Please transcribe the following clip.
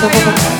ここ